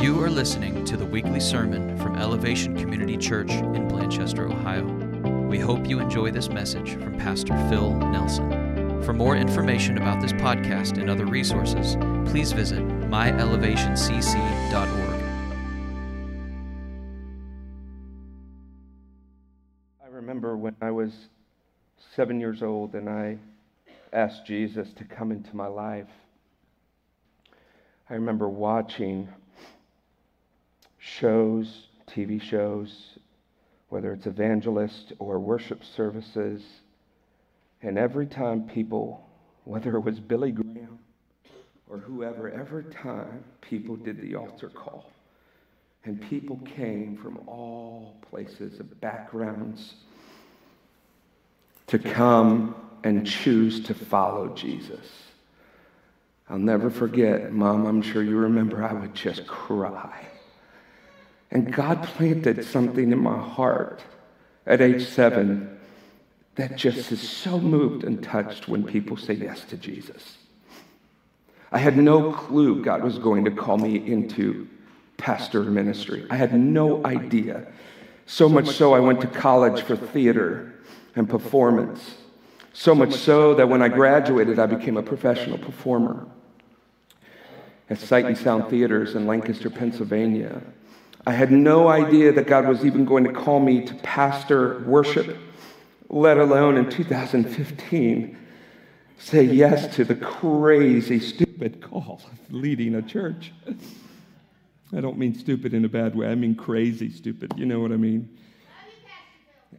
You are listening to the weekly sermon from Elevation Community Church in Blanchester, Ohio. We hope you enjoy this message from Pastor Phil Nelson. For more information about this podcast and other resources, please visit myelevationcc.org. I remember when I was seven years old and I asked Jesus to come into my life. I remember watching shows, TV shows, whether it's evangelist or worship services, and every time people, whether it was Billy Graham or whoever, every time people did the altar call, and people came from all places of backgrounds to come and choose to follow Jesus. I'll never forget, Mom, I'm sure you remember, I would just cry. And God planted something in my heart at age seven that just is so moved and touched when people say yes to Jesus. I had no clue God was going to call me into pastor ministry. I had no idea. So much so, I went to college for theater and performance. So much so that when I graduated, I became a professional performer at Sight and Sound Theaters in Lancaster, Pennsylvania. I had no idea that God was even going to call me to pastor worship, let alone in 2015 say yes to the crazy, stupid call of leading a church. I don't mean stupid in a bad way, I mean crazy stupid. You know what I mean?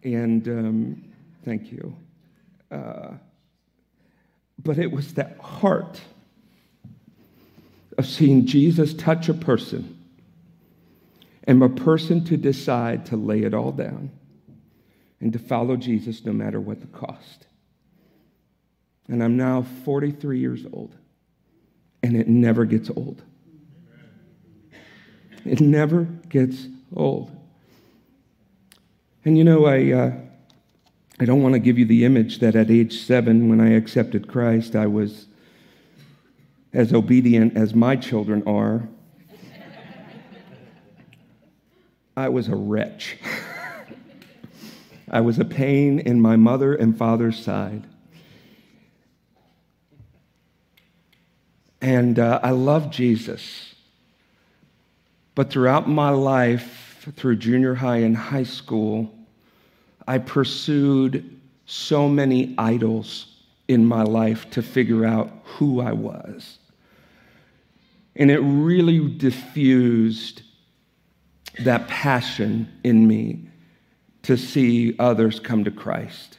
And um, thank you. Uh, but it was that heart of seeing Jesus touch a person and a person to decide to lay it all down and to follow Jesus no matter what the cost. And I'm now 43 years old, and it never gets old. It never gets old. And you know, I, uh, I don't want to give you the image that at age seven, when I accepted Christ, I was as obedient as my children are. I was a wretch. I was a pain in my mother and father's side. And uh, I love Jesus. But throughout my life, through junior high and high school, I pursued so many idols in my life to figure out who I was. And it really diffused that passion in me to see others come to Christ.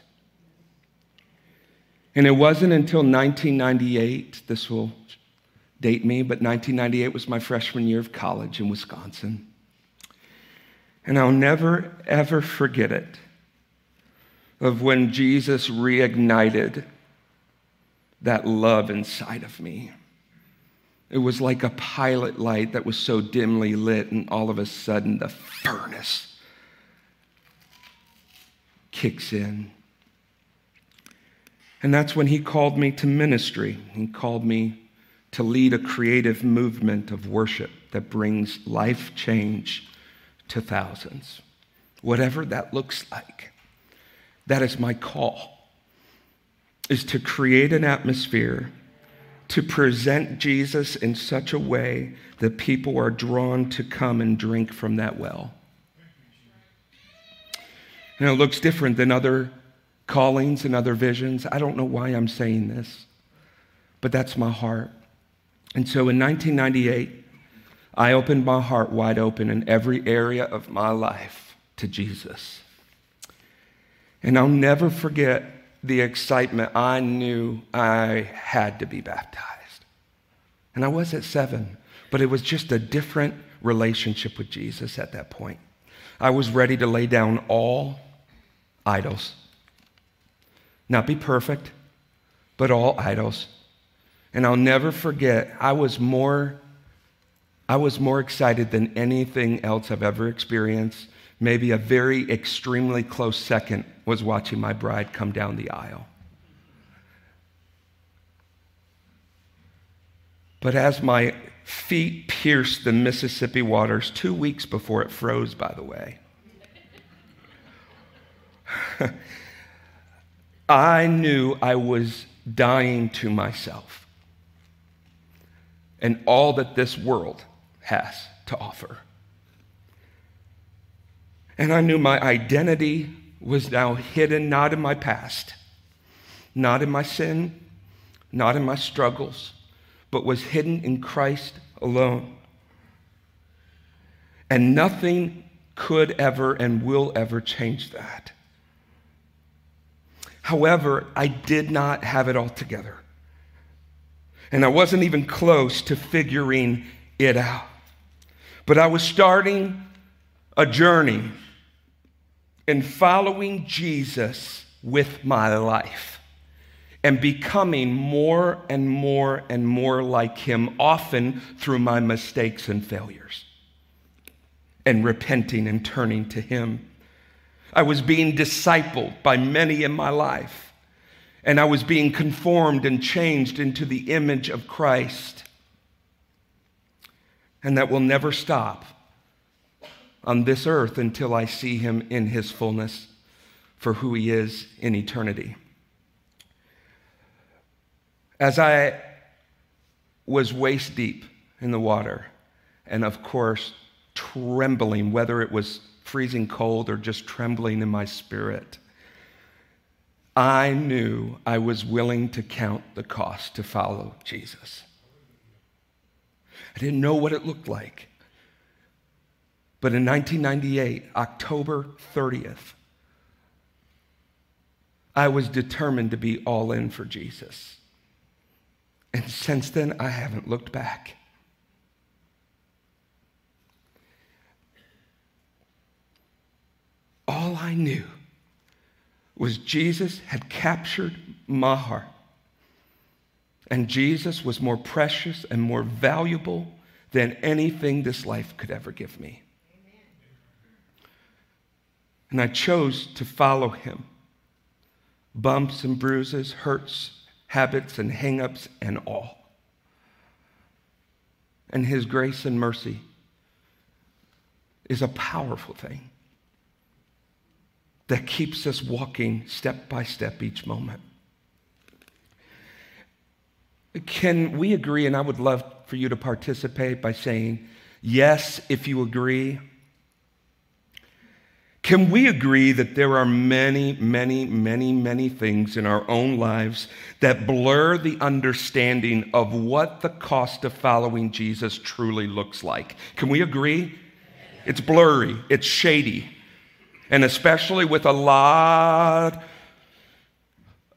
And it wasn't until 1998, this will date me, but 1998 was my freshman year of college in Wisconsin. And I'll never, ever forget it of when Jesus reignited that love inside of me. It was like a pilot light that was so dimly lit, and all of a sudden the furnace kicks in. And that's when he called me to ministry. He called me to lead a creative movement of worship that brings life change to thousands. Whatever that looks like, that is my call, is to create an atmosphere to present Jesus in such a way that people are drawn to come and drink from that well. And it looks different than other callings and other visions. I don't know why I'm saying this, but that's my heart. And so in 1998, I opened my heart wide open in every area of my life to Jesus. And I'll never forget the excitement. I knew I had to be baptized. And I was at seven, but it was just a different relationship with Jesus at that point. I was ready to lay down all idols. Not be perfect, but all idols. And I'll never forget, I was more I was more excited than anything else I've ever experienced. Maybe a very extremely close second was watching my bride come down the aisle. But as my feet pierced the Mississippi waters, two weeks before it froze, by the way, I knew I was dying to myself and all that this world has to offer. And I knew my identity was now hidden not in my past, not in my sin, not in my struggles, but was hidden in Christ alone. And nothing could ever and will ever change that. However, I did not have it all together. And I wasn't even close to figuring it out. But I was starting a journey in following Jesus with my life and becoming more and more and more like him, often through my mistakes and failures, and repenting and turning to him. I was being discipled by many in my life, and I was being conformed and changed into the image of Christ. And that will never stop on this earth until I see him in his fullness for who he is in eternity. As I was waist deep in the water, and of course, trembling, whether it was freezing cold or just trembling in my spirit, I knew I was willing to count the cost to follow Jesus. I didn't know what it looked like. But in 1998, October 30th, I was determined to be all in for Jesus. And since then, I haven't looked back. All I knew was Jesus had captured my heart. And Jesus was more precious and more valuable than anything this life could ever give me. And I chose to follow him. Bumps and bruises, hurts habits and hangups and all. And His grace and mercy is a powerful thing that keeps us walking step by step each moment. Can we agree? And I would love for you to participate by saying, yes, if you agree, can we agree that there are many, many, many, many things in our own lives that blur the understanding of what the cost of following Jesus truly looks like? Can we agree? It's blurry, it's shady, and especially with a lot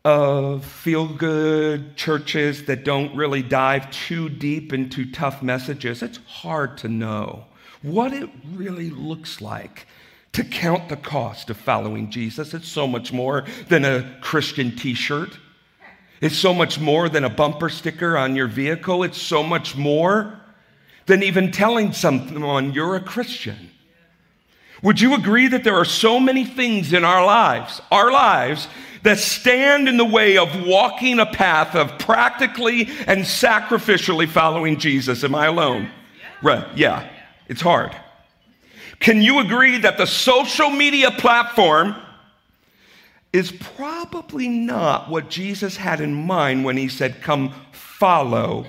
of feel good churches that don't really dive too deep into tough messages, it's hard to know what it really looks like to count the cost of following Jesus. It's so much more than a Christian t shirt, it's so much more than a bumper sticker on your vehicle, it's so much more than even telling someone you're a Christian. Would you agree that there are so many things in our lives, our lives, that stand in the way of walking a path of practically and sacrificially following Jesus? Am I alone? Right, yeah, it's hard. Can you agree that the social media platform is probably not what Jesus had in mind when he said, Come follow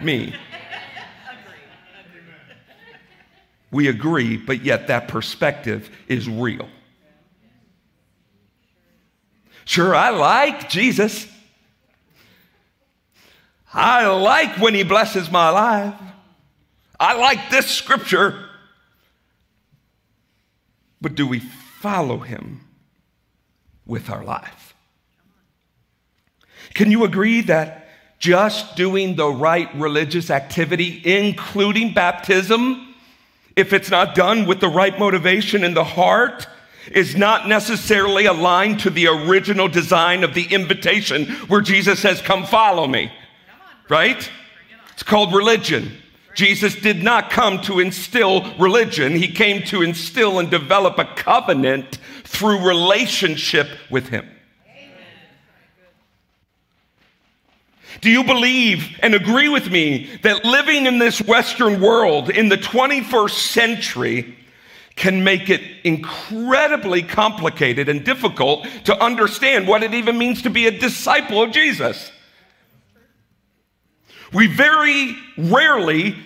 me? We agree, but yet that perspective is real. Sure, I like Jesus. I like when he blesses my life. I like this scripture. But do we follow him with our life? Can you agree that just doing the right religious activity, including baptism, if it's not done with the right motivation in the heart, is not necessarily aligned to the original design of the invitation where Jesus says, Come follow me? Right? It's called religion. Jesus did not come to instill religion, he came to instill and develop a covenant through relationship with him. Do you believe and agree with me that living in this Western world in the 21st century can make it incredibly complicated and difficult to understand what it even means to be a disciple of Jesus? We very rarely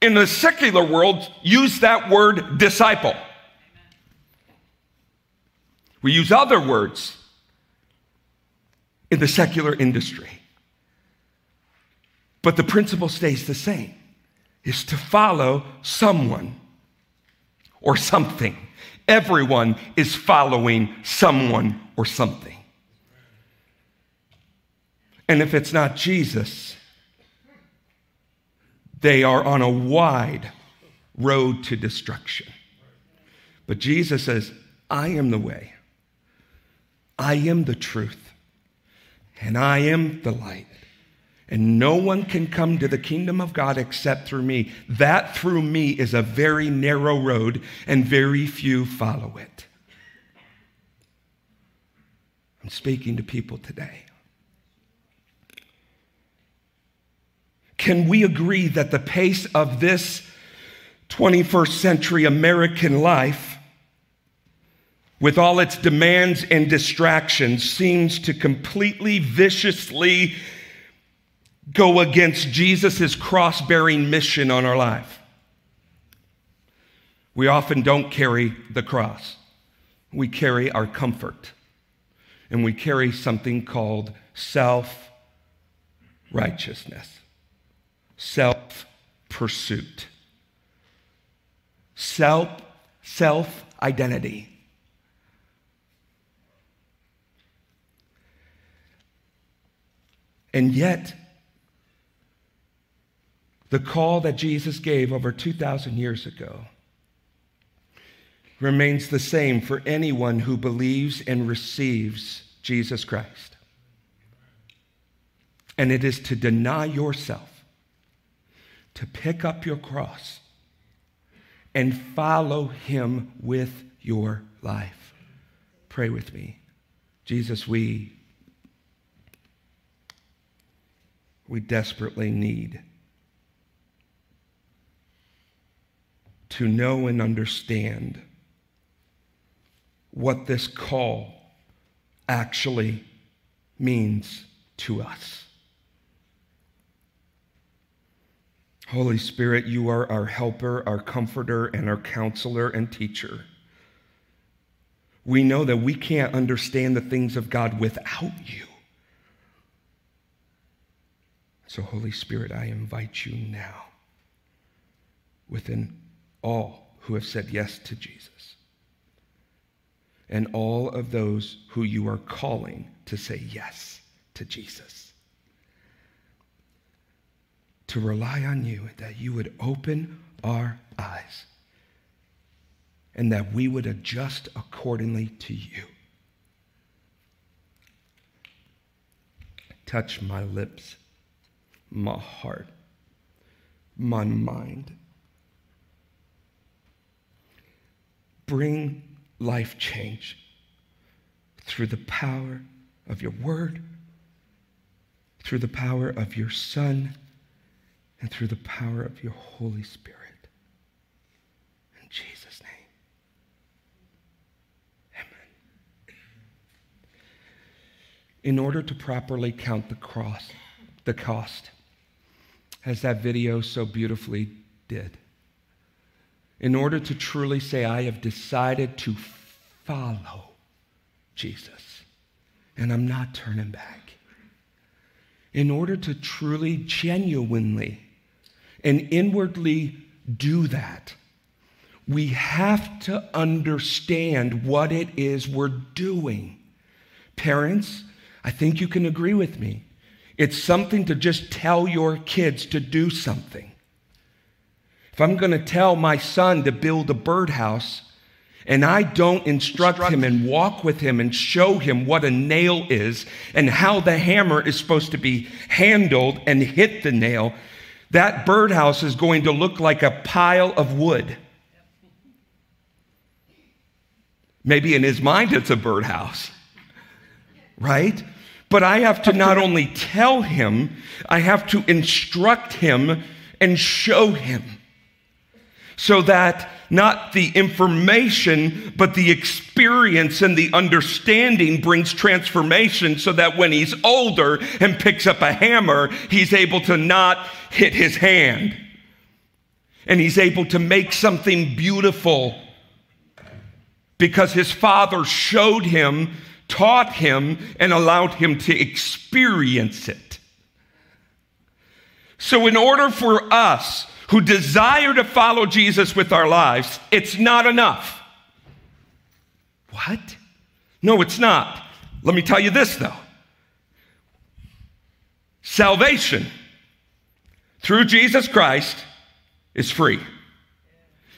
in the secular world use that word disciple. We use other words in the secular industry. But the principle stays the same is to follow someone or something. Everyone is following someone or something. And if it's not Jesus, they are on a wide road to destruction. But Jesus says, I am the way, I am the truth, and I am the light. And no one can come to the kingdom of God except through me. That through me is a very narrow road, and very few follow it. I'm speaking to people today. Can we agree that the pace of this 21st century American life, with all its demands and distractions, seems to completely viciously go against Jesus' cross bearing mission on our life? We often don't carry the cross, we carry our comfort, and we carry something called self righteousness self pursuit, self self identity. And yet, the call that Jesus gave over 2,000 years ago remains the same for anyone who believes and receives Jesus Christ. And it is to deny yourself to pick up your cross and follow him with your life. Pray with me. Jesus, we we desperately need to know and understand what this call actually means to us. Holy Spirit, you are our helper, our comforter, and our counselor and teacher. We know that we can't understand the things of God without you. So, Holy Spirit, I invite you now within all who have said yes to Jesus and all of those who you are calling to say yes to Jesus to rely on you, that you would open our eyes and that we would adjust accordingly to you. Touch my lips, my heart, my mind. Bring life change through the power of your word, through the power of your Son and through the power of your Holy Spirit. In Jesus' name. Amen. In order to properly count the cross, the cost, as that video so beautifully did, in order to truly say, I have decided to follow Jesus, and I'm not turning back. In order to truly, genuinely and inwardly do that, we have to understand what it is we're doing. Parents, I think you can agree with me. It's something to just tell your kids to do something. If I'm going to tell my son to build a birdhouse, and I don't instruct, instruct him and walk with him and show him what a nail is and how the hammer is supposed to be handled and hit the nail, that birdhouse is going to look like a pile of wood. Maybe in his mind it's a birdhouse, right? but I have to not only tell him, I have to instruct him and show him so that not the information, but the experience and the understanding brings transformation so that when he's older and picks up a hammer, he's able to not hit his hand. And he's able to make something beautiful because his father showed him, taught him, and allowed him to experience it. So, in order for us who desire to follow Jesus with our lives, it's not enough. What? No, it's not. Let me tell you this, though salvation through Jesus Christ is free.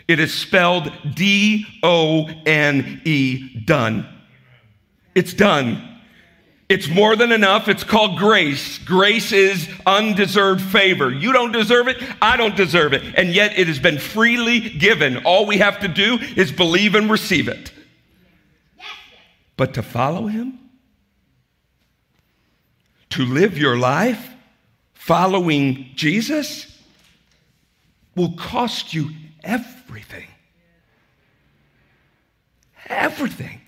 It is spelled D O N E, done. It's done. It's more than enough. It's called grace. Grace is undeserved favor. You don't deserve it. I don't deserve it. And yet it has been freely given. All we have to do is believe and receive it. But to follow him, to live your life following Jesus, will cost you everything. Everything.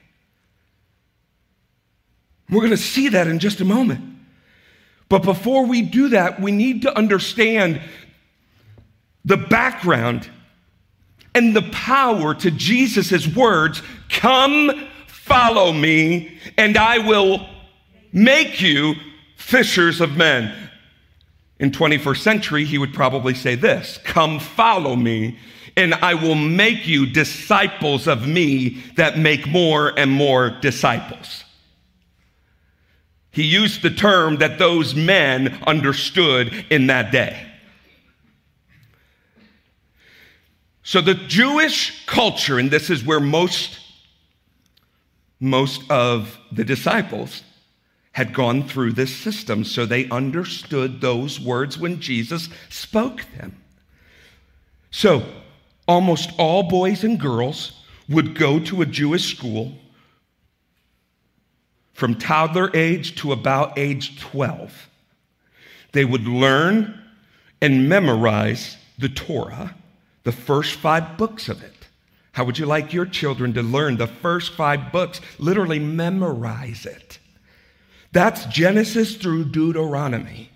We're going to see that in just a moment. But before we do that, we need to understand the background and the power to Jesus' words Come, follow me, and I will make you fishers of men. In 21st century, he would probably say this Come, follow me, and I will make you disciples of me that make more and more disciples. He used the term that those men understood in that day. So the Jewish culture, and this is where most, most of the disciples had gone through this system, so they understood those words when Jesus spoke them. So almost all boys and girls would go to a Jewish school from toddler age to about age 12. They would learn and memorize the Torah, the first five books of it. How would you like your children to learn the first five books? Literally memorize it. That's Genesis through Deuteronomy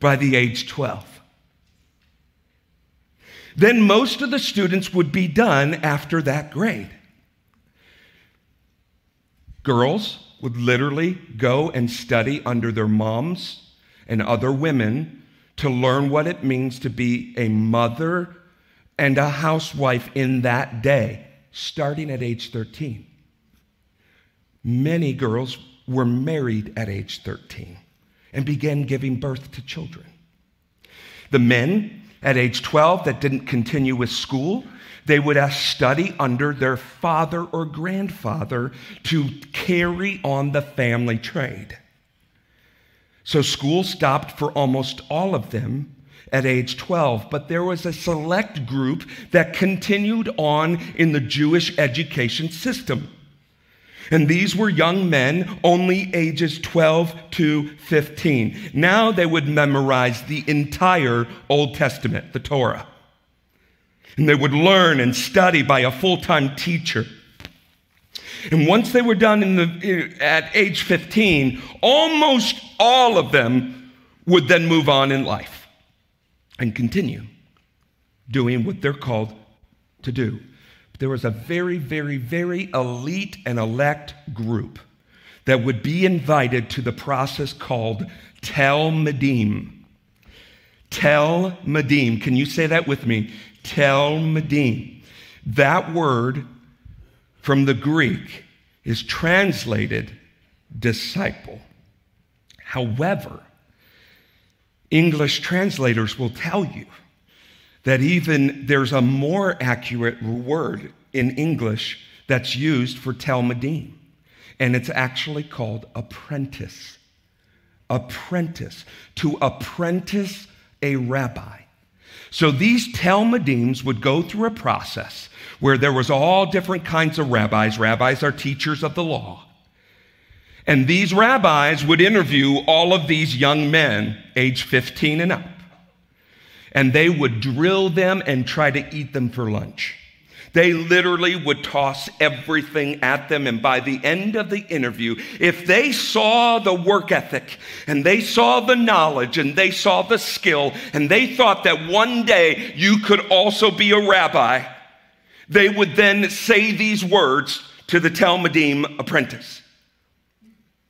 by the age 12. Then most of the students would be done after that grade. Girls would literally go and study under their moms and other women to learn what it means to be a mother and a housewife in that day, starting at age 13. Many girls were married at age 13 and began giving birth to children. The men at age 12 that didn't continue with school they would study under their father or grandfather to carry on the family trade. So school stopped for almost all of them at age 12, but there was a select group that continued on in the Jewish education system. And these were young men, only ages 12 to 15. Now they would memorize the entire Old Testament, the Torah. And they would learn and study by a full time teacher. And once they were done the, at age 15, almost all of them would then move on in life and continue doing what they're called to do. But there was a very, very, very elite and elect group that would be invited to the process called Talmidim. Tel Medim. Can you say that with me? Talmidim. That word from the Greek is translated disciple. However, English translators will tell you that even there's a more accurate word in English that's used for Talmidim, and it's actually called apprentice. Apprentice. To apprentice a rabbi. So these Talmidims would go through a process where there was all different kinds of rabbis. Rabbis are teachers of the law. And these rabbis would interview all of these young men, age 15 and up. And they would drill them and try to eat them for lunch. They literally would toss everything at them. And by the end of the interview, if they saw the work ethic and they saw the knowledge and they saw the skill and they thought that one day you could also be a rabbi, they would then say these words to the Talmudim apprentice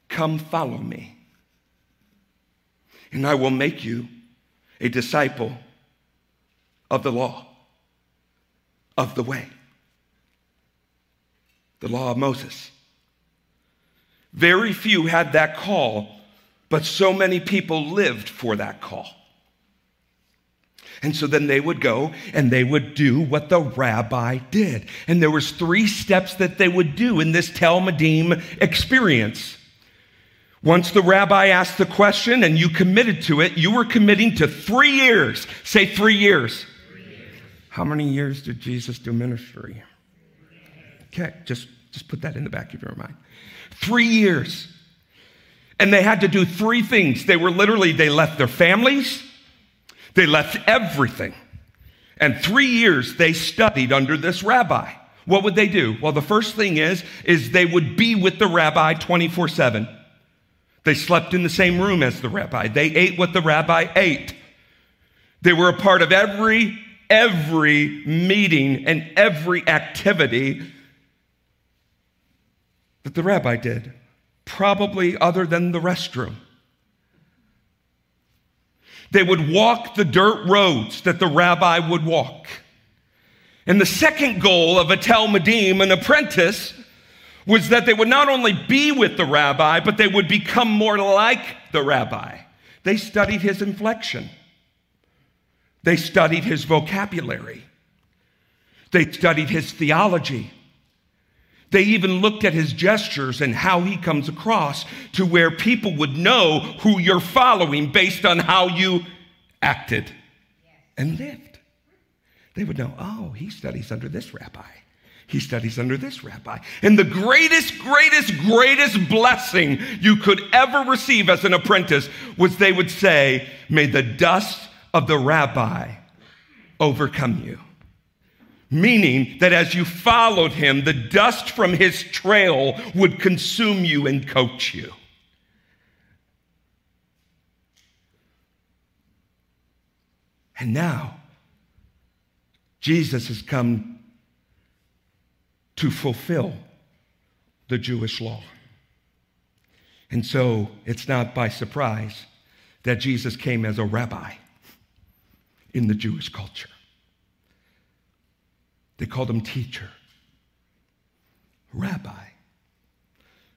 Come follow me, and I will make you a disciple of the law of the way, the law of Moses. Very few had that call, but so many people lived for that call. And so then they would go and they would do what the rabbi did. And there was three steps that they would do in this Talmudim experience. Once the rabbi asked the question and you committed to it, you were committing to three years. Say three years. How many years did Jesus do ministry? Okay, just, just put that in the back of your mind. Three years. And they had to do three things. They were literally, they left their families, they left everything. And three years they studied under this rabbi. What would they do? Well, the first thing is, is they would be with the rabbi 24 7. They slept in the same room as the rabbi. They ate what the rabbi ate. They were a part of every every meeting and every activity that the rabbi did, probably other than the restroom. They would walk the dirt roads that the rabbi would walk. And the second goal of a Talmudim, an apprentice, was that they would not only be with the rabbi, but they would become more like the rabbi. They studied his inflection. They studied his vocabulary. They studied his theology. They even looked at his gestures and how he comes across to where people would know who you're following based on how you acted and lived. They would know, oh, he studies under this rabbi. He studies under this rabbi. And the greatest, greatest, greatest blessing you could ever receive as an apprentice was they would say, May the dust of the rabbi overcome you. Meaning that as you followed him, the dust from his trail would consume you and coach you. And now, Jesus has come to fulfill the Jewish law. And so it's not by surprise that Jesus came as a rabbi in the Jewish culture. They called him teacher, rabbi.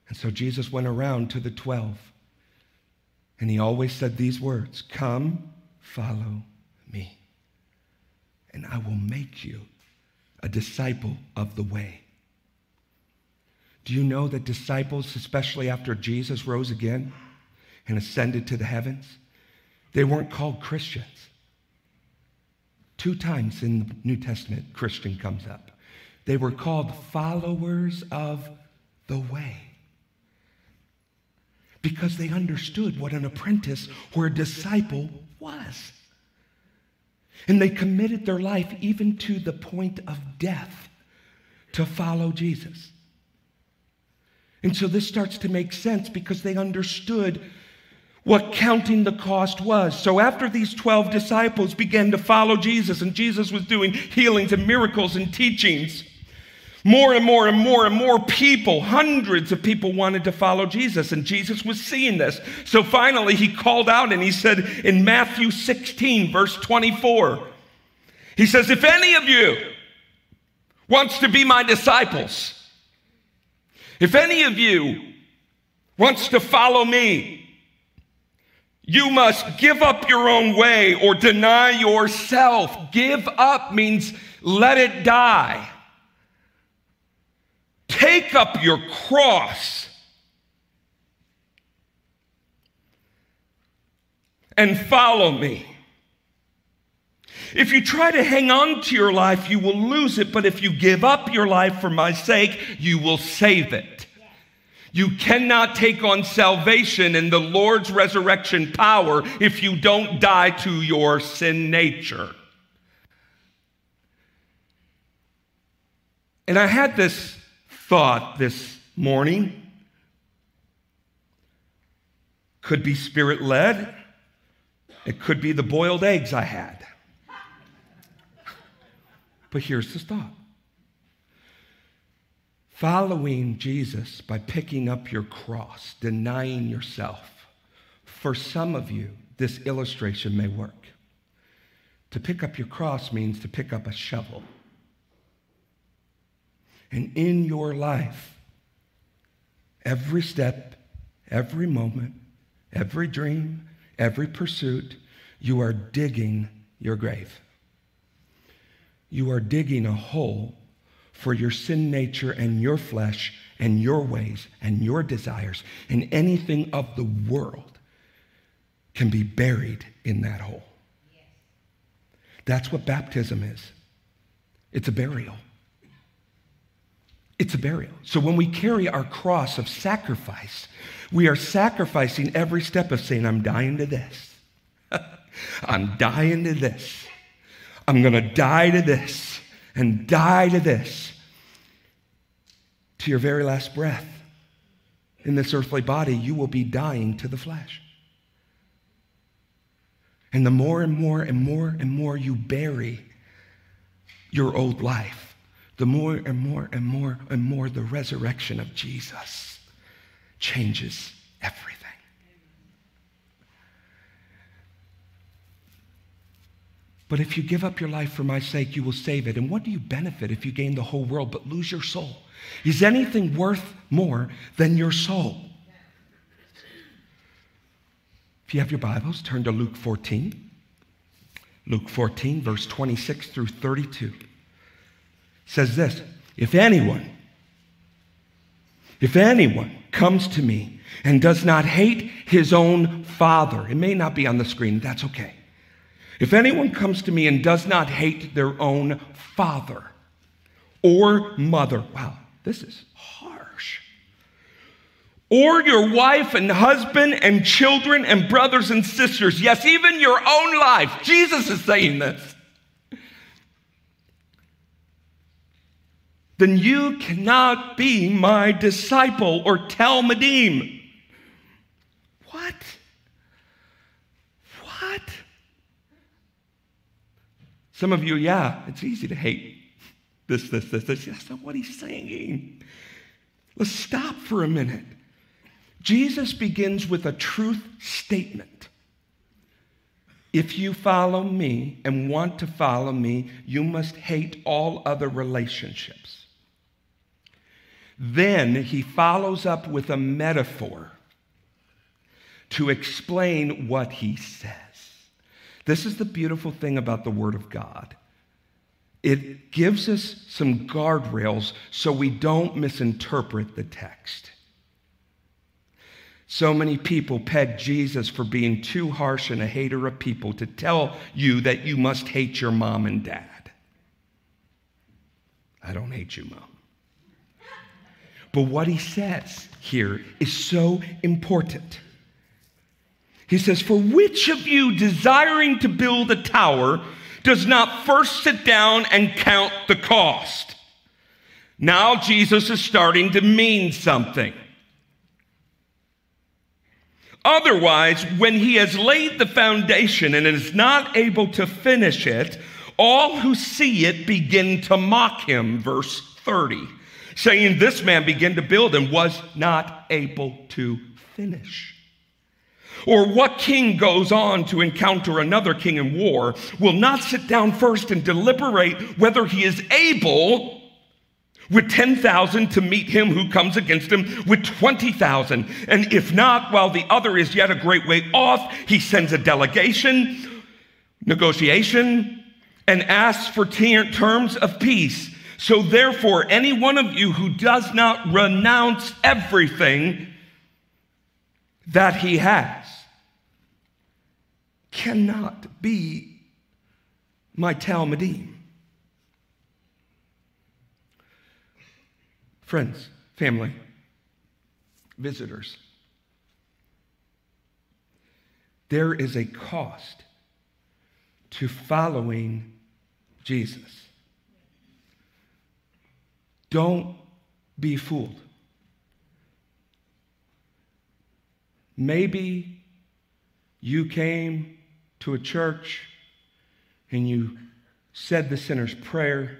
And so Jesus went around to the 12, and he always said these words Come, follow me, and I will make you a disciple of the way. Do you know that disciples, especially after Jesus rose again and ascended to the heavens, they weren't called Christians? Two times in the New Testament, Christian comes up. They were called followers of the way because they understood what an apprentice or a disciple was. And they committed their life even to the point of death to follow Jesus. And so this starts to make sense because they understood what counting the cost was. So after these 12 disciples began to follow Jesus, and Jesus was doing healings and miracles and teachings, more and more and more and more people, hundreds of people wanted to follow Jesus, and Jesus was seeing this. So finally, he called out and he said in Matthew 16, verse 24, he says, If any of you wants to be my disciples, if any of you wants to follow me, you must give up your own way or deny yourself. Give up means let it die. Take up your cross and follow me. If you try to hang on to your life, you will lose it. But if you give up your life for my sake, you will save it. You cannot take on salvation and the Lord's resurrection power if you don't die to your sin nature. And I had this thought this morning. Could be spirit led, it could be the boiled eggs I had. But here's the thought following Jesus by picking up your cross, denying yourself. For some of you, this illustration may work. To pick up your cross means to pick up a shovel. And in your life, every step, every moment, every dream, every pursuit, you are digging your grave. You are digging a hole for your sin nature and your flesh and your ways and your desires and anything of the world can be buried in that hole. That's what baptism is it's a burial. It's a burial. So when we carry our cross of sacrifice, we are sacrificing every step of saying, I'm dying to this. I'm dying to this. I'm going to die to this and die to this to your very last breath. In this earthly body, you will be dying to the flesh. And the more and more and more and more you bury your old life, the more and more and more and more the resurrection of Jesus changes everything. But if you give up your life for my sake, you will save it. And what do you benefit if you gain the whole world but lose your soul? Is anything worth more than your soul? If you have your Bibles, turn to Luke 14. Luke 14, verse 26 through 32 says this If anyone, if anyone comes to me and does not hate his own father, it may not be on the screen, that's okay. If anyone comes to me and does not hate their own father or mother, wow, this is harsh. Or your wife and husband and children and brothers and sisters, yes, even your own life. Jesus is saying this. then you cannot be my disciple or talmidim. What? What? Some of you, yeah, it's easy to hate this, this, this, this. That's not what he's saying. Let's stop for a minute. Jesus begins with a truth statement. If you follow me and want to follow me, you must hate all other relationships. Then he follows up with a metaphor to explain what he says. This is the beautiful thing about the Word of God. It gives us some guardrails so we don't misinterpret the text. So many people peg Jesus for being too harsh and a hater of people to tell you that you must hate your mom and dad. I don't hate you, mom. But what he says here is so important. He says, For which of you desiring to build a tower does not first sit down and count the cost? Now Jesus is starting to mean something. Otherwise, when he has laid the foundation and is not able to finish it, all who see it begin to mock him. Verse 30 saying, This man began to build and was not able to finish. Or what king goes on to encounter another king in war will not sit down first and deliberate whether he is able with 10,000 to meet him who comes against him with 20,000. And if not, while the other is yet a great way off, he sends a delegation, negotiation, and asks for terms of peace. So, therefore, any one of you who does not renounce everything that he has cannot be my Talmudim. Friends, family, visitors. There is a cost to following Jesus. Don't be fooled. Maybe you came to a church and you said the sinner's prayer.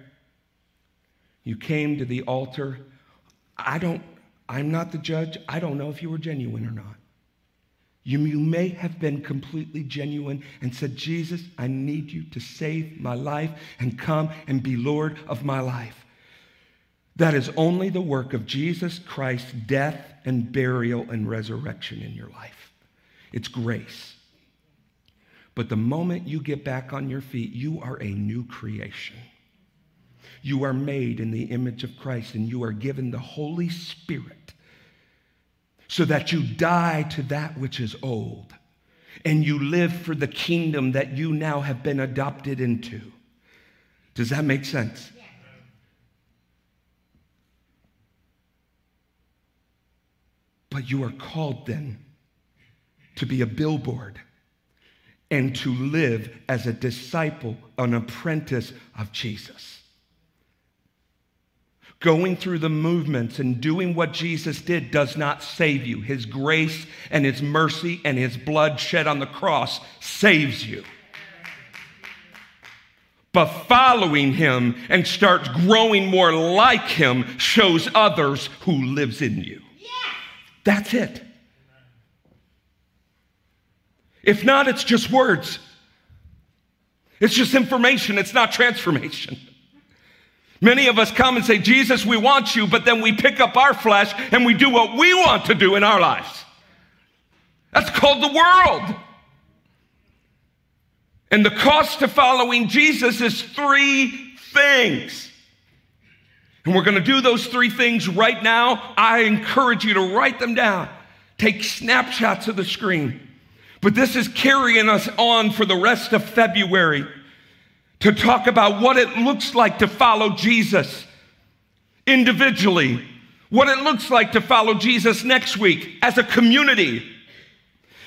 You came to the altar. I don't, I'm not the judge. I don't know if you were genuine or not. You, may have been completely genuine and said, Jesus, I need you to save my life and come and be Lord of my life. That is only the work of Jesus Christ's death and burial and resurrection in your life. It's grace. But the moment you get back on your feet, you are a new creation. You are made in the image of Christ and you are given the Holy Spirit so that you die to that which is old and you live for the kingdom that you now have been adopted into. Does that make sense? But you are called then to be a billboard and to live as a disciple, an apprentice of Jesus. Going through the movements and doing what Jesus did does not save you. His grace and His mercy and His blood shed on the cross saves you. But following Him and starts growing more like Him shows others who lives in you. That's it. If not, it's just words. It's just information, it's not transformation. Many of us come and say, Jesus, we want you, but then we pick up our flesh and we do what we want to do in our lives. That's called the world. And the cost to following Jesus is three things. And we're going to do those three things right now. I encourage you to write them down. Take snapshots of the screen. But this is carrying us on for the rest of February to talk about what it looks like to follow Jesus individually, what it looks like to follow Jesus next week as a community,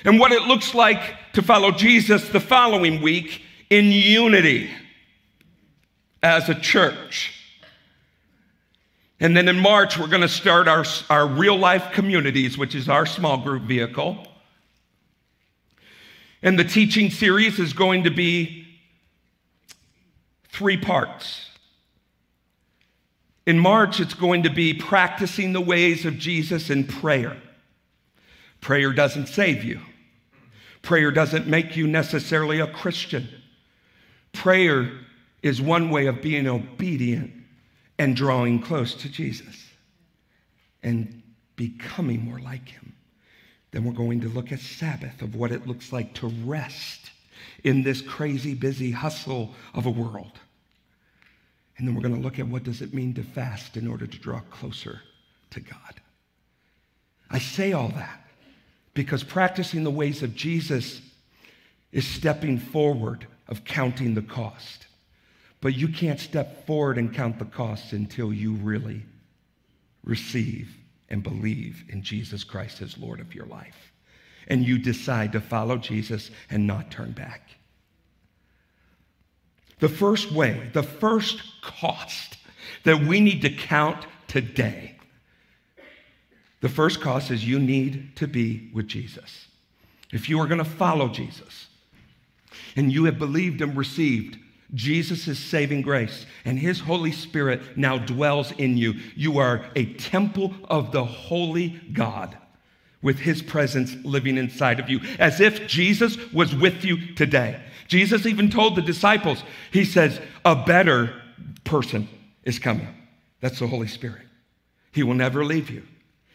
and what it looks like to follow Jesus the following week in unity as a church. And then in March, we're going to start our, our real life communities, which is our small group vehicle. And the teaching series is going to be three parts. In March, it's going to be practicing the ways of Jesus in prayer. Prayer doesn't save you, prayer doesn't make you necessarily a Christian. Prayer is one way of being obedient and drawing close to Jesus and becoming more like him. Then we're going to look at Sabbath of what it looks like to rest in this crazy, busy hustle of a world. And then we're going to look at what does it mean to fast in order to draw closer to God. I say all that because practicing the ways of Jesus is stepping forward of counting the cost. But you can't step forward and count the costs until you really receive and believe in Jesus Christ as Lord of your life. And you decide to follow Jesus and not turn back. The first way, the first cost that we need to count today, the first cost is you need to be with Jesus. If you are going to follow Jesus and you have believed and received Jesus' is saving grace, and His Holy Spirit now dwells in you. You are a temple of the Holy God with His presence living inside of you, as if Jesus was with you today. Jesus even told the disciples, He says, A better person is coming. That's the Holy Spirit. He will never leave you.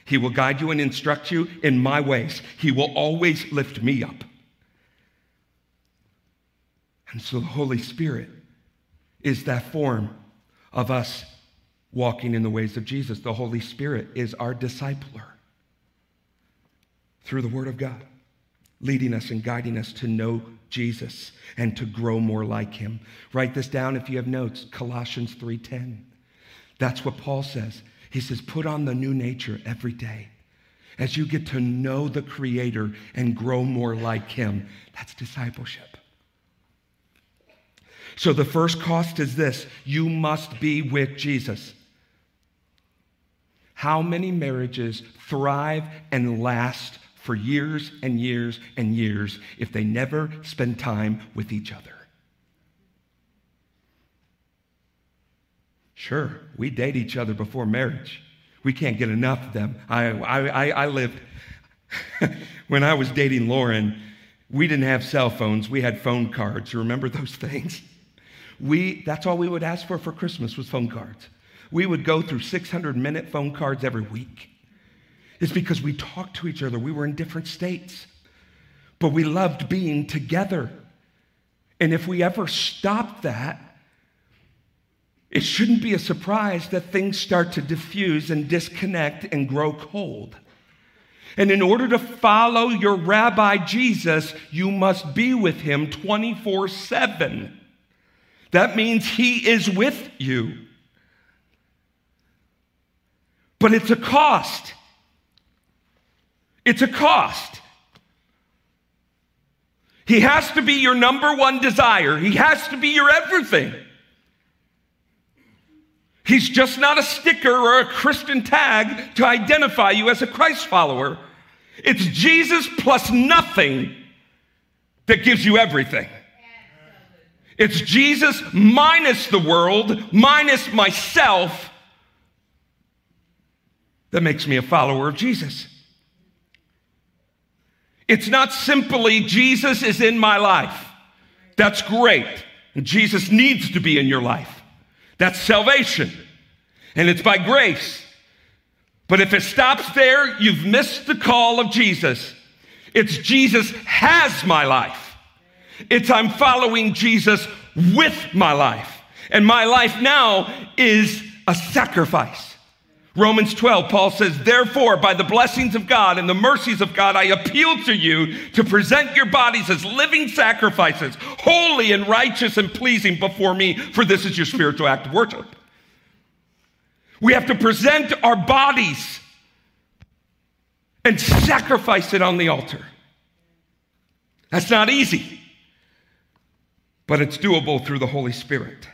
He will guide you and instruct you in my ways. He will always lift me up. And so the Holy Spirit is that form of us walking in the ways of Jesus. The Holy Spirit is our discipler through the Word of God, leading us and guiding us to know Jesus and to grow more like him. Write this down if you have notes. Colossians 3:10. That's what Paul says. He says, "Put on the new nature every day." as you get to know the Creator and grow more like Him. That's discipleship. So the first cost is this you must be with Jesus. How many marriages thrive and last for years and years and years if they never spend time with each other? Sure, we date each other before marriage. We can't get enough of them. I, I, I lived, when I was dating Lauren, we didn't have cell phones. We had phone cards. Remember those things? We, that's all we would ask for for Christmas was phone cards. We would go through 600 minute phone cards every week. It's because we talked to each other. We were in different states, but we loved being together. And if we ever stop that, it shouldn't be a surprise that things start to diffuse and disconnect and grow cold. And in order to follow your rabbi Jesus, you must be with him 24 7. That means he is with you. But it's a cost. It's a cost. He has to be your number one desire, he has to be your everything. He's just not a sticker or a Christian tag to identify you as a Christ follower. It's Jesus plus nothing that gives you everything. It's Jesus minus the world, minus myself, that makes me a follower of Jesus. It's not simply Jesus is in my life. That's great. And Jesus needs to be in your life. That's salvation. And it's by grace. But if it stops there, you've missed the call of Jesus. It's Jesus has my life. It's I'm following Jesus with my life. And my life now is a sacrifice. Romans 12, Paul says, Therefore, by the blessings of God and the mercies of God, I appeal to you to present your bodies as living sacrifices, holy and righteous and pleasing before me, for this is your spiritual act of worship. We have to present our bodies and sacrifice it on the altar. That's not easy, but it's doable through the Holy Spirit.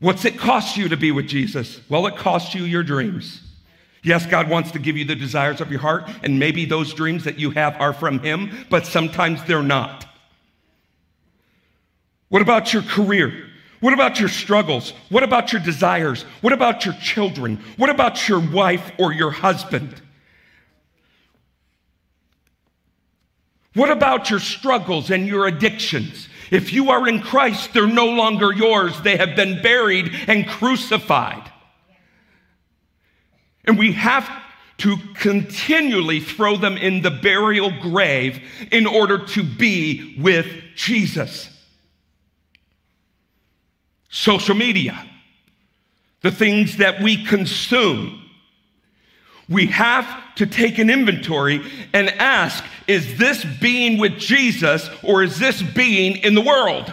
What's it cost you to be with Jesus? Well, it costs you your dreams. Yes, God wants to give you the desires of your heart, and maybe those dreams that you have are from Him, but sometimes they're not. What about your career? What about your struggles? What about your desires? What about your children? What about your wife or your husband? What about your struggles and your addictions? If you are in Christ, they're no longer yours. They have been buried and crucified. And we have to continually throw them in the burial grave in order to be with Jesus. Social media, the things that we consume, we have to take an inventory and ask is this being with Jesus or is this being in the world?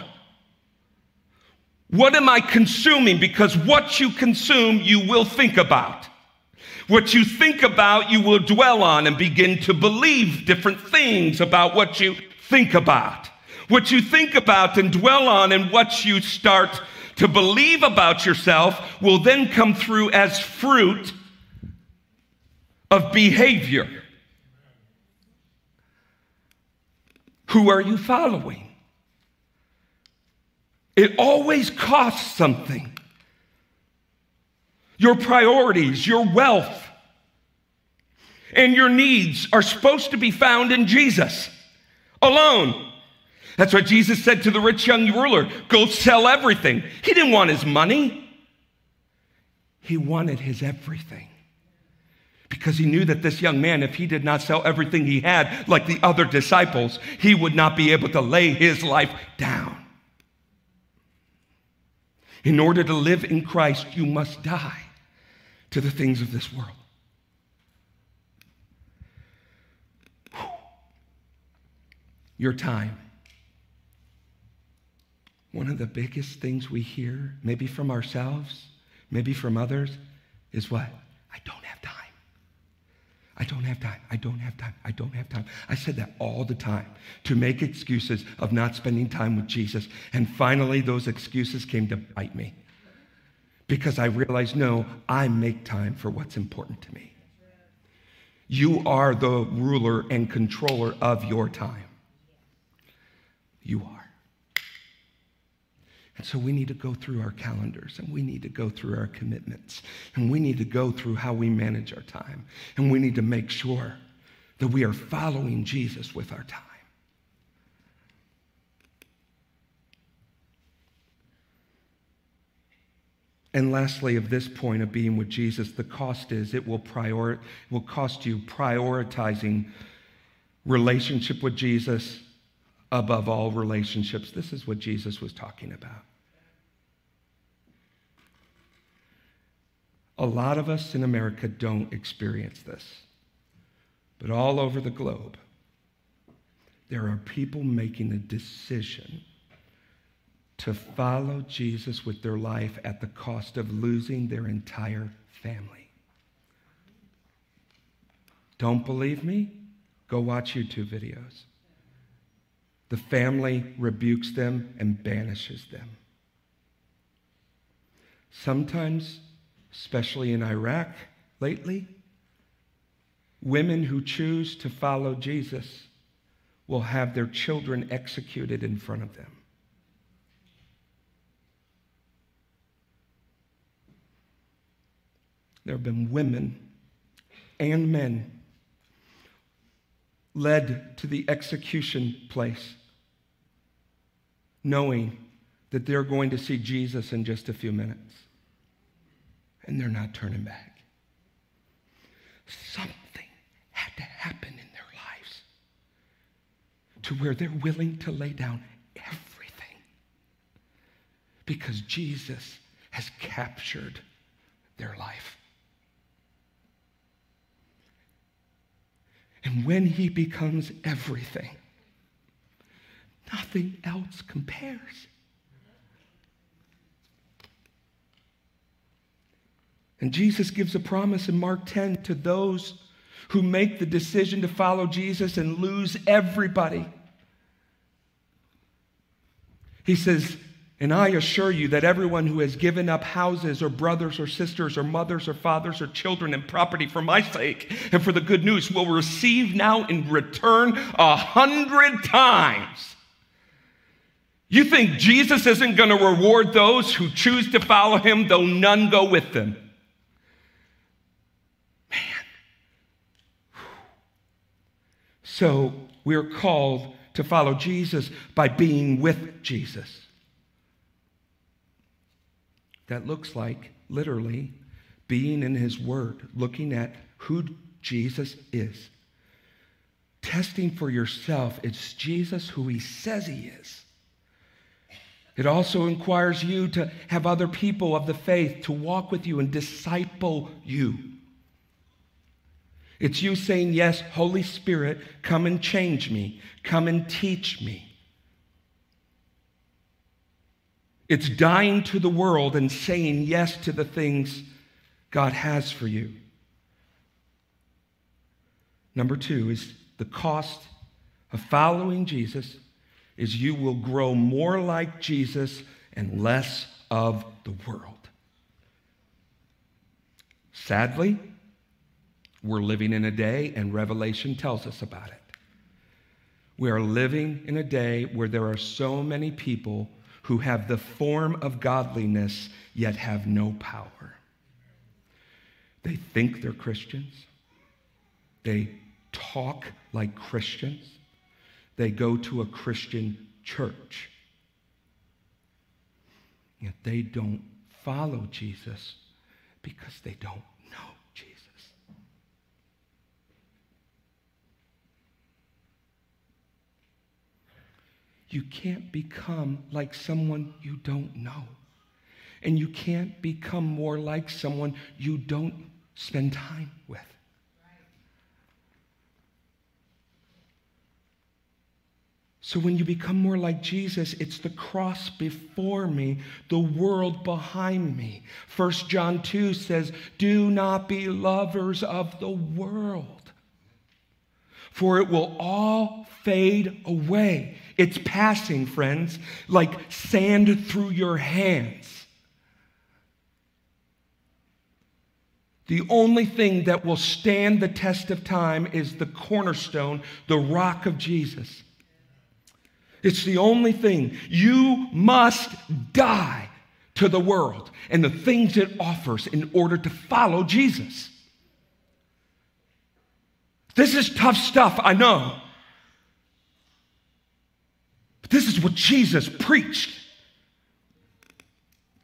What am I consuming? Because what you consume, you will think about. What you think about, you will dwell on and begin to believe different things about what you think about. What you think about and dwell on and what you start to believe about yourself will then come through as fruit of behavior. Who are you following? It always costs something. Your priorities, your wealth, and your needs are supposed to be found in Jesus alone. That's what Jesus said to the rich young ruler go sell everything. He didn't want his money, he wanted his everything because he knew that this young man, if he did not sell everything he had like the other disciples, he would not be able to lay his life down. In order to live in Christ, you must die to the things of this world. Your time. One of the biggest things we hear, maybe from ourselves, maybe from others, is what? I don't have time. I don't have time. I don't have time. I don't have time. I said that all the time to make excuses of not spending time with Jesus. And finally, those excuses came to bite me because I realized no, I make time for what's important to me. You are the ruler and controller of your time. You are. And so we need to go through our calendars and we need to go through our commitments and we need to go through how we manage our time. And we need to make sure that we are following Jesus with our time. And lastly, of this point of being with Jesus, the cost is it will, prior, will cost you prioritizing relationship with Jesus above all relationships. This is what Jesus was talking about. A lot of us in America don't experience this, but all over the globe, there are people making a decision to follow Jesus with their life at the cost of losing their entire family. Don't believe me? Go watch YouTube videos. The family rebukes them and banishes them. Sometimes especially in Iraq lately, women who choose to follow Jesus will have their children executed in front of them. There have been women and men led to the execution place, knowing that they're going to see Jesus in just a few minutes and they're not turning back. Something had to happen in their lives to where they're willing to lay down everything because Jesus has captured their life. And when he becomes everything, nothing else compares. And Jesus gives a promise in Mark 10 to those who make the decision to follow Jesus and lose everybody. He says, and I assure you that everyone who has given up houses or brothers or sisters or mothers or fathers or children and property for my sake and for the good news will receive now in return a hundred times. You think Jesus isn't going to reward those who choose to follow him, though none go with them? So we're called to follow Jesus by being with Jesus. That looks like literally being in his word, looking at who Jesus is. Testing for yourself, it's Jesus who he says he is. It also requires you to have other people of the faith to walk with you and disciple you. It's you saying, Yes, Holy Spirit, come and change me, come and teach me. It's dying to the world and saying yes to the things God has for you. Number two is the cost of following Jesus is you will grow more like Jesus and less of the world. Sadly, we're living in a day, and Revelation tells us about it. We are living in a day where there are so many people who have the form of godliness yet have no power. They think they're Christians, they talk like Christians, they go to a Christian church, yet they don't follow Jesus because they don't You can't become like someone you don't know. And you can't become more like someone you don't spend time with. So when you become more like Jesus, it's the cross before me, the world behind me. 1 John 2 says, Do not be lovers of the world, for it will all fade away. It's passing, friends, like sand through your hands. The only thing that will stand the test of time is the cornerstone, the rock of Jesus. It's the only thing. You must die to the world and the things it offers in order to follow Jesus. This is tough stuff, I know. But this is what Jesus preached.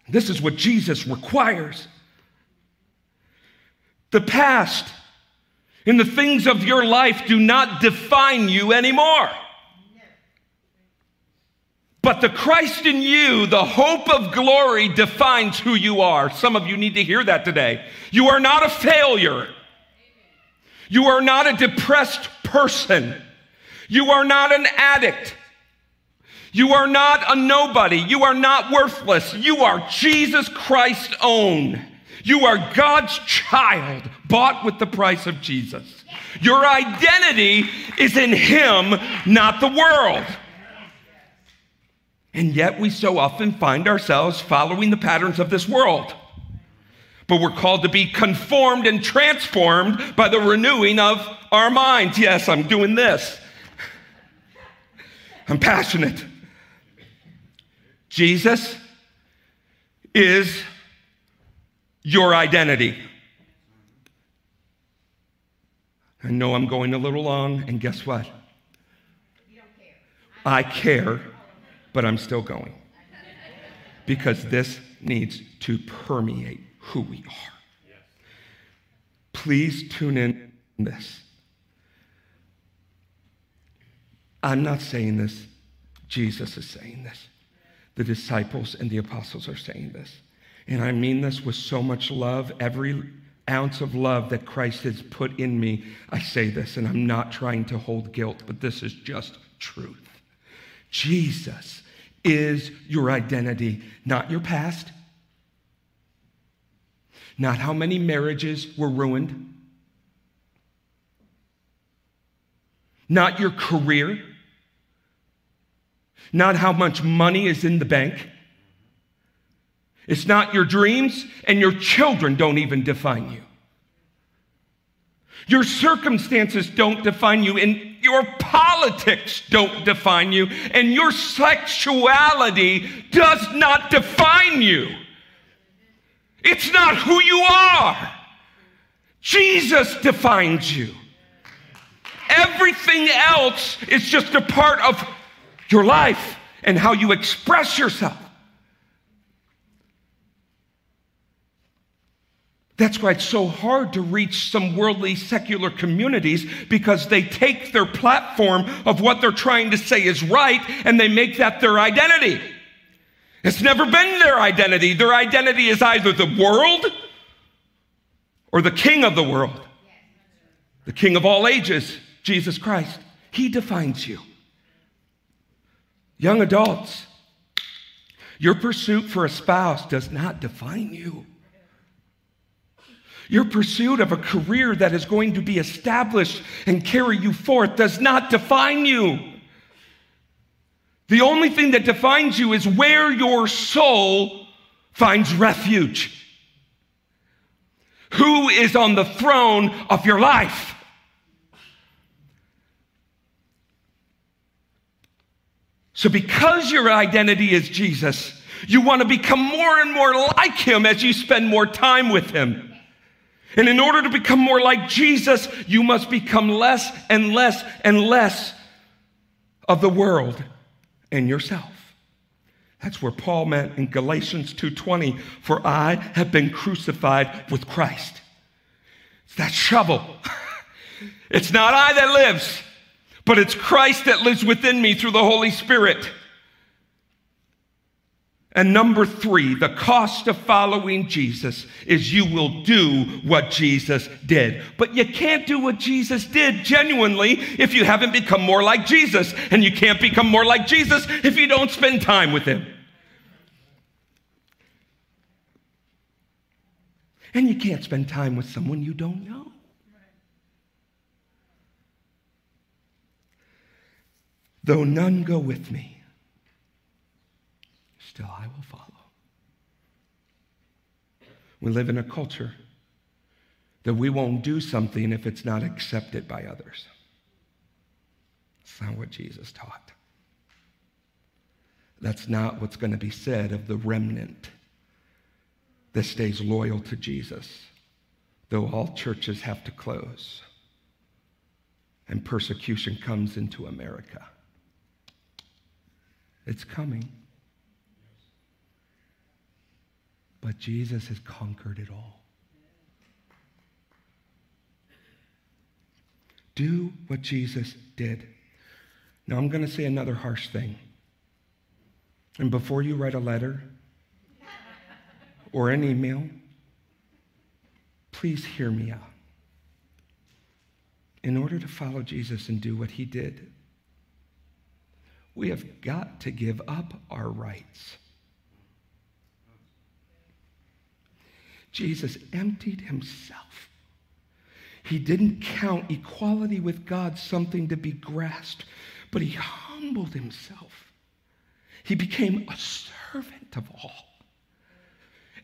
This is what Jesus requires. The past and the things of your life do not define you anymore. But the Christ in you, the hope of glory, defines who you are. Some of you need to hear that today. You are not a failure. You are not a depressed person. You are not an addict. You are not a nobody. You are not worthless. You are Jesus Christ's own. You are God's child, bought with the price of Jesus. Your identity is in Him, not the world. And yet we so often find ourselves following the patterns of this world. But we're called to be conformed and transformed by the renewing of our minds. Yes, I'm doing this. I'm passionate. Jesus is your identity. I know I'm going a little long, and guess what? I care but I'm still going. Because this needs to permeate who we are. Please tune in on this. I'm not saying this, Jesus is saying this. The disciples and the apostles are saying this. And I mean this with so much love. Every ounce of love that Christ has put in me, I say this, and I'm not trying to hold guilt, but this is just truth. Jesus is your identity, not your past, not how many marriages were ruined, not your career, not how much money is in the bank. It's not your dreams, and your children don't even define you. Your circumstances don't define you, and your politics don't define you, and your sexuality does not define you. It's not who you are. Jesus defines you. Everything else is just a part of your life and how you express yourself. That's why it's so hard to reach some worldly secular communities because they take their platform of what they're trying to say is right and they make that their identity. It's never been their identity. Their identity is either the world or the king of the world, the king of all ages, Jesus Christ. He defines you. Young adults, your pursuit for a spouse does not define you. Your pursuit of a career that is going to be established and carry you forth does not define you. The only thing that defines you is where your soul finds refuge. Who is on the throne of your life? So, because your identity is Jesus, you want to become more and more like Him as you spend more time with Him. And in order to become more like Jesus, you must become less and less and less of the world and yourself. That's where Paul meant in Galatians 2:20, for I have been crucified with Christ. It's that shovel. it's not I that lives, but it's Christ that lives within me through the Holy Spirit. And number three, the cost of following Jesus is you will do what Jesus did. But you can't do what Jesus did genuinely if you haven't become more like Jesus. And you can't become more like Jesus if you don't spend time with him. And you can't spend time with someone you don't know. Though none go with me, still I will follow. We live in a culture that we won't do something if it's not accepted by others. That's not what Jesus taught. That's not what's going to be said of the remnant that stays loyal to Jesus, though all churches have to close and persecution comes into America. It's coming. But Jesus has conquered it all. Do what Jesus did. Now, I'm going to say another harsh thing. And before you write a letter or an email, please hear me out. In order to follow Jesus and do what he did, we have got to give up our rights. Jesus emptied himself. He didn't count equality with God something to be grasped, but he humbled himself. He became a servant of all.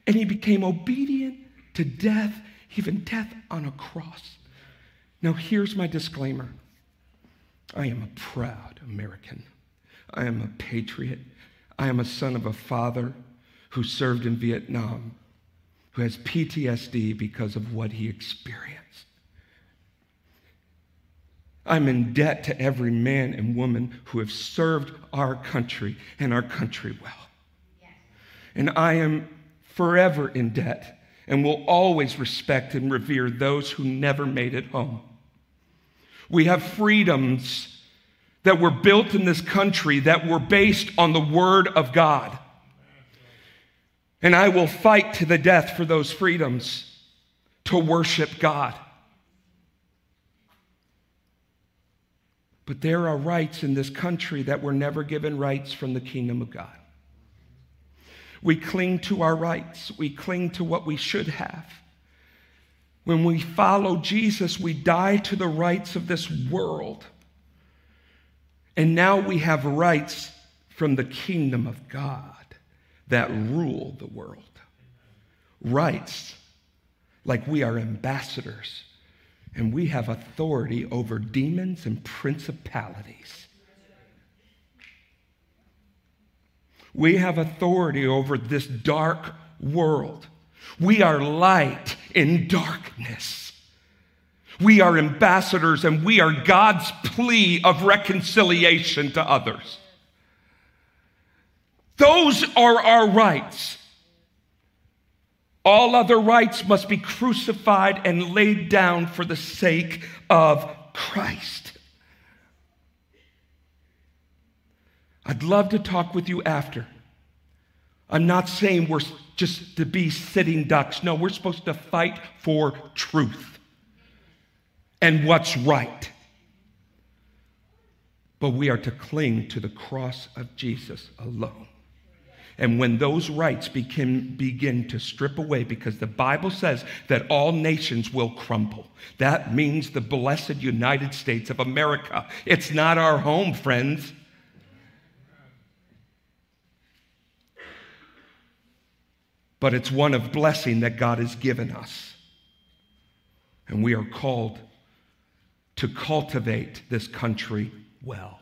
And he became obedient to death, even death on a cross. Now, here's my disclaimer I am a proud American. I am a patriot. I am a son of a father who served in Vietnam, who has PTSD because of what he experienced. I'm in debt to every man and woman who have served our country and our country well. Yes. And I am forever in debt and will always respect and revere those who never made it home. We have freedoms that were built in this country that were based on the Word of God. And I will fight to the death for those freedoms to worship God. But there are rights in this country that were never given rights from the kingdom of God. We cling to our rights, we cling to what we should have. When we follow Jesus, we die to the rights of this world. And now we have rights from the kingdom of God that rule the world. Rights like we are ambassadors and we have authority over demons and principalities. We have authority over this dark world. We are light in darkness. We are ambassadors and we are God's plea of reconciliation to others. Those are our rights. All other rights must be crucified and laid down for the sake of Christ. I'd love to talk with you after. I'm not saying we're just to be sitting ducks. No, we're supposed to fight for truth and what's right. But we are to cling to the cross of Jesus alone. And when those rights begin, begin to strip away, because the Bible says that all nations will crumble, that means the blessed United States of America. It's not our home, friends. But it's one of blessing that God has given us. And we are called to cultivate this country well.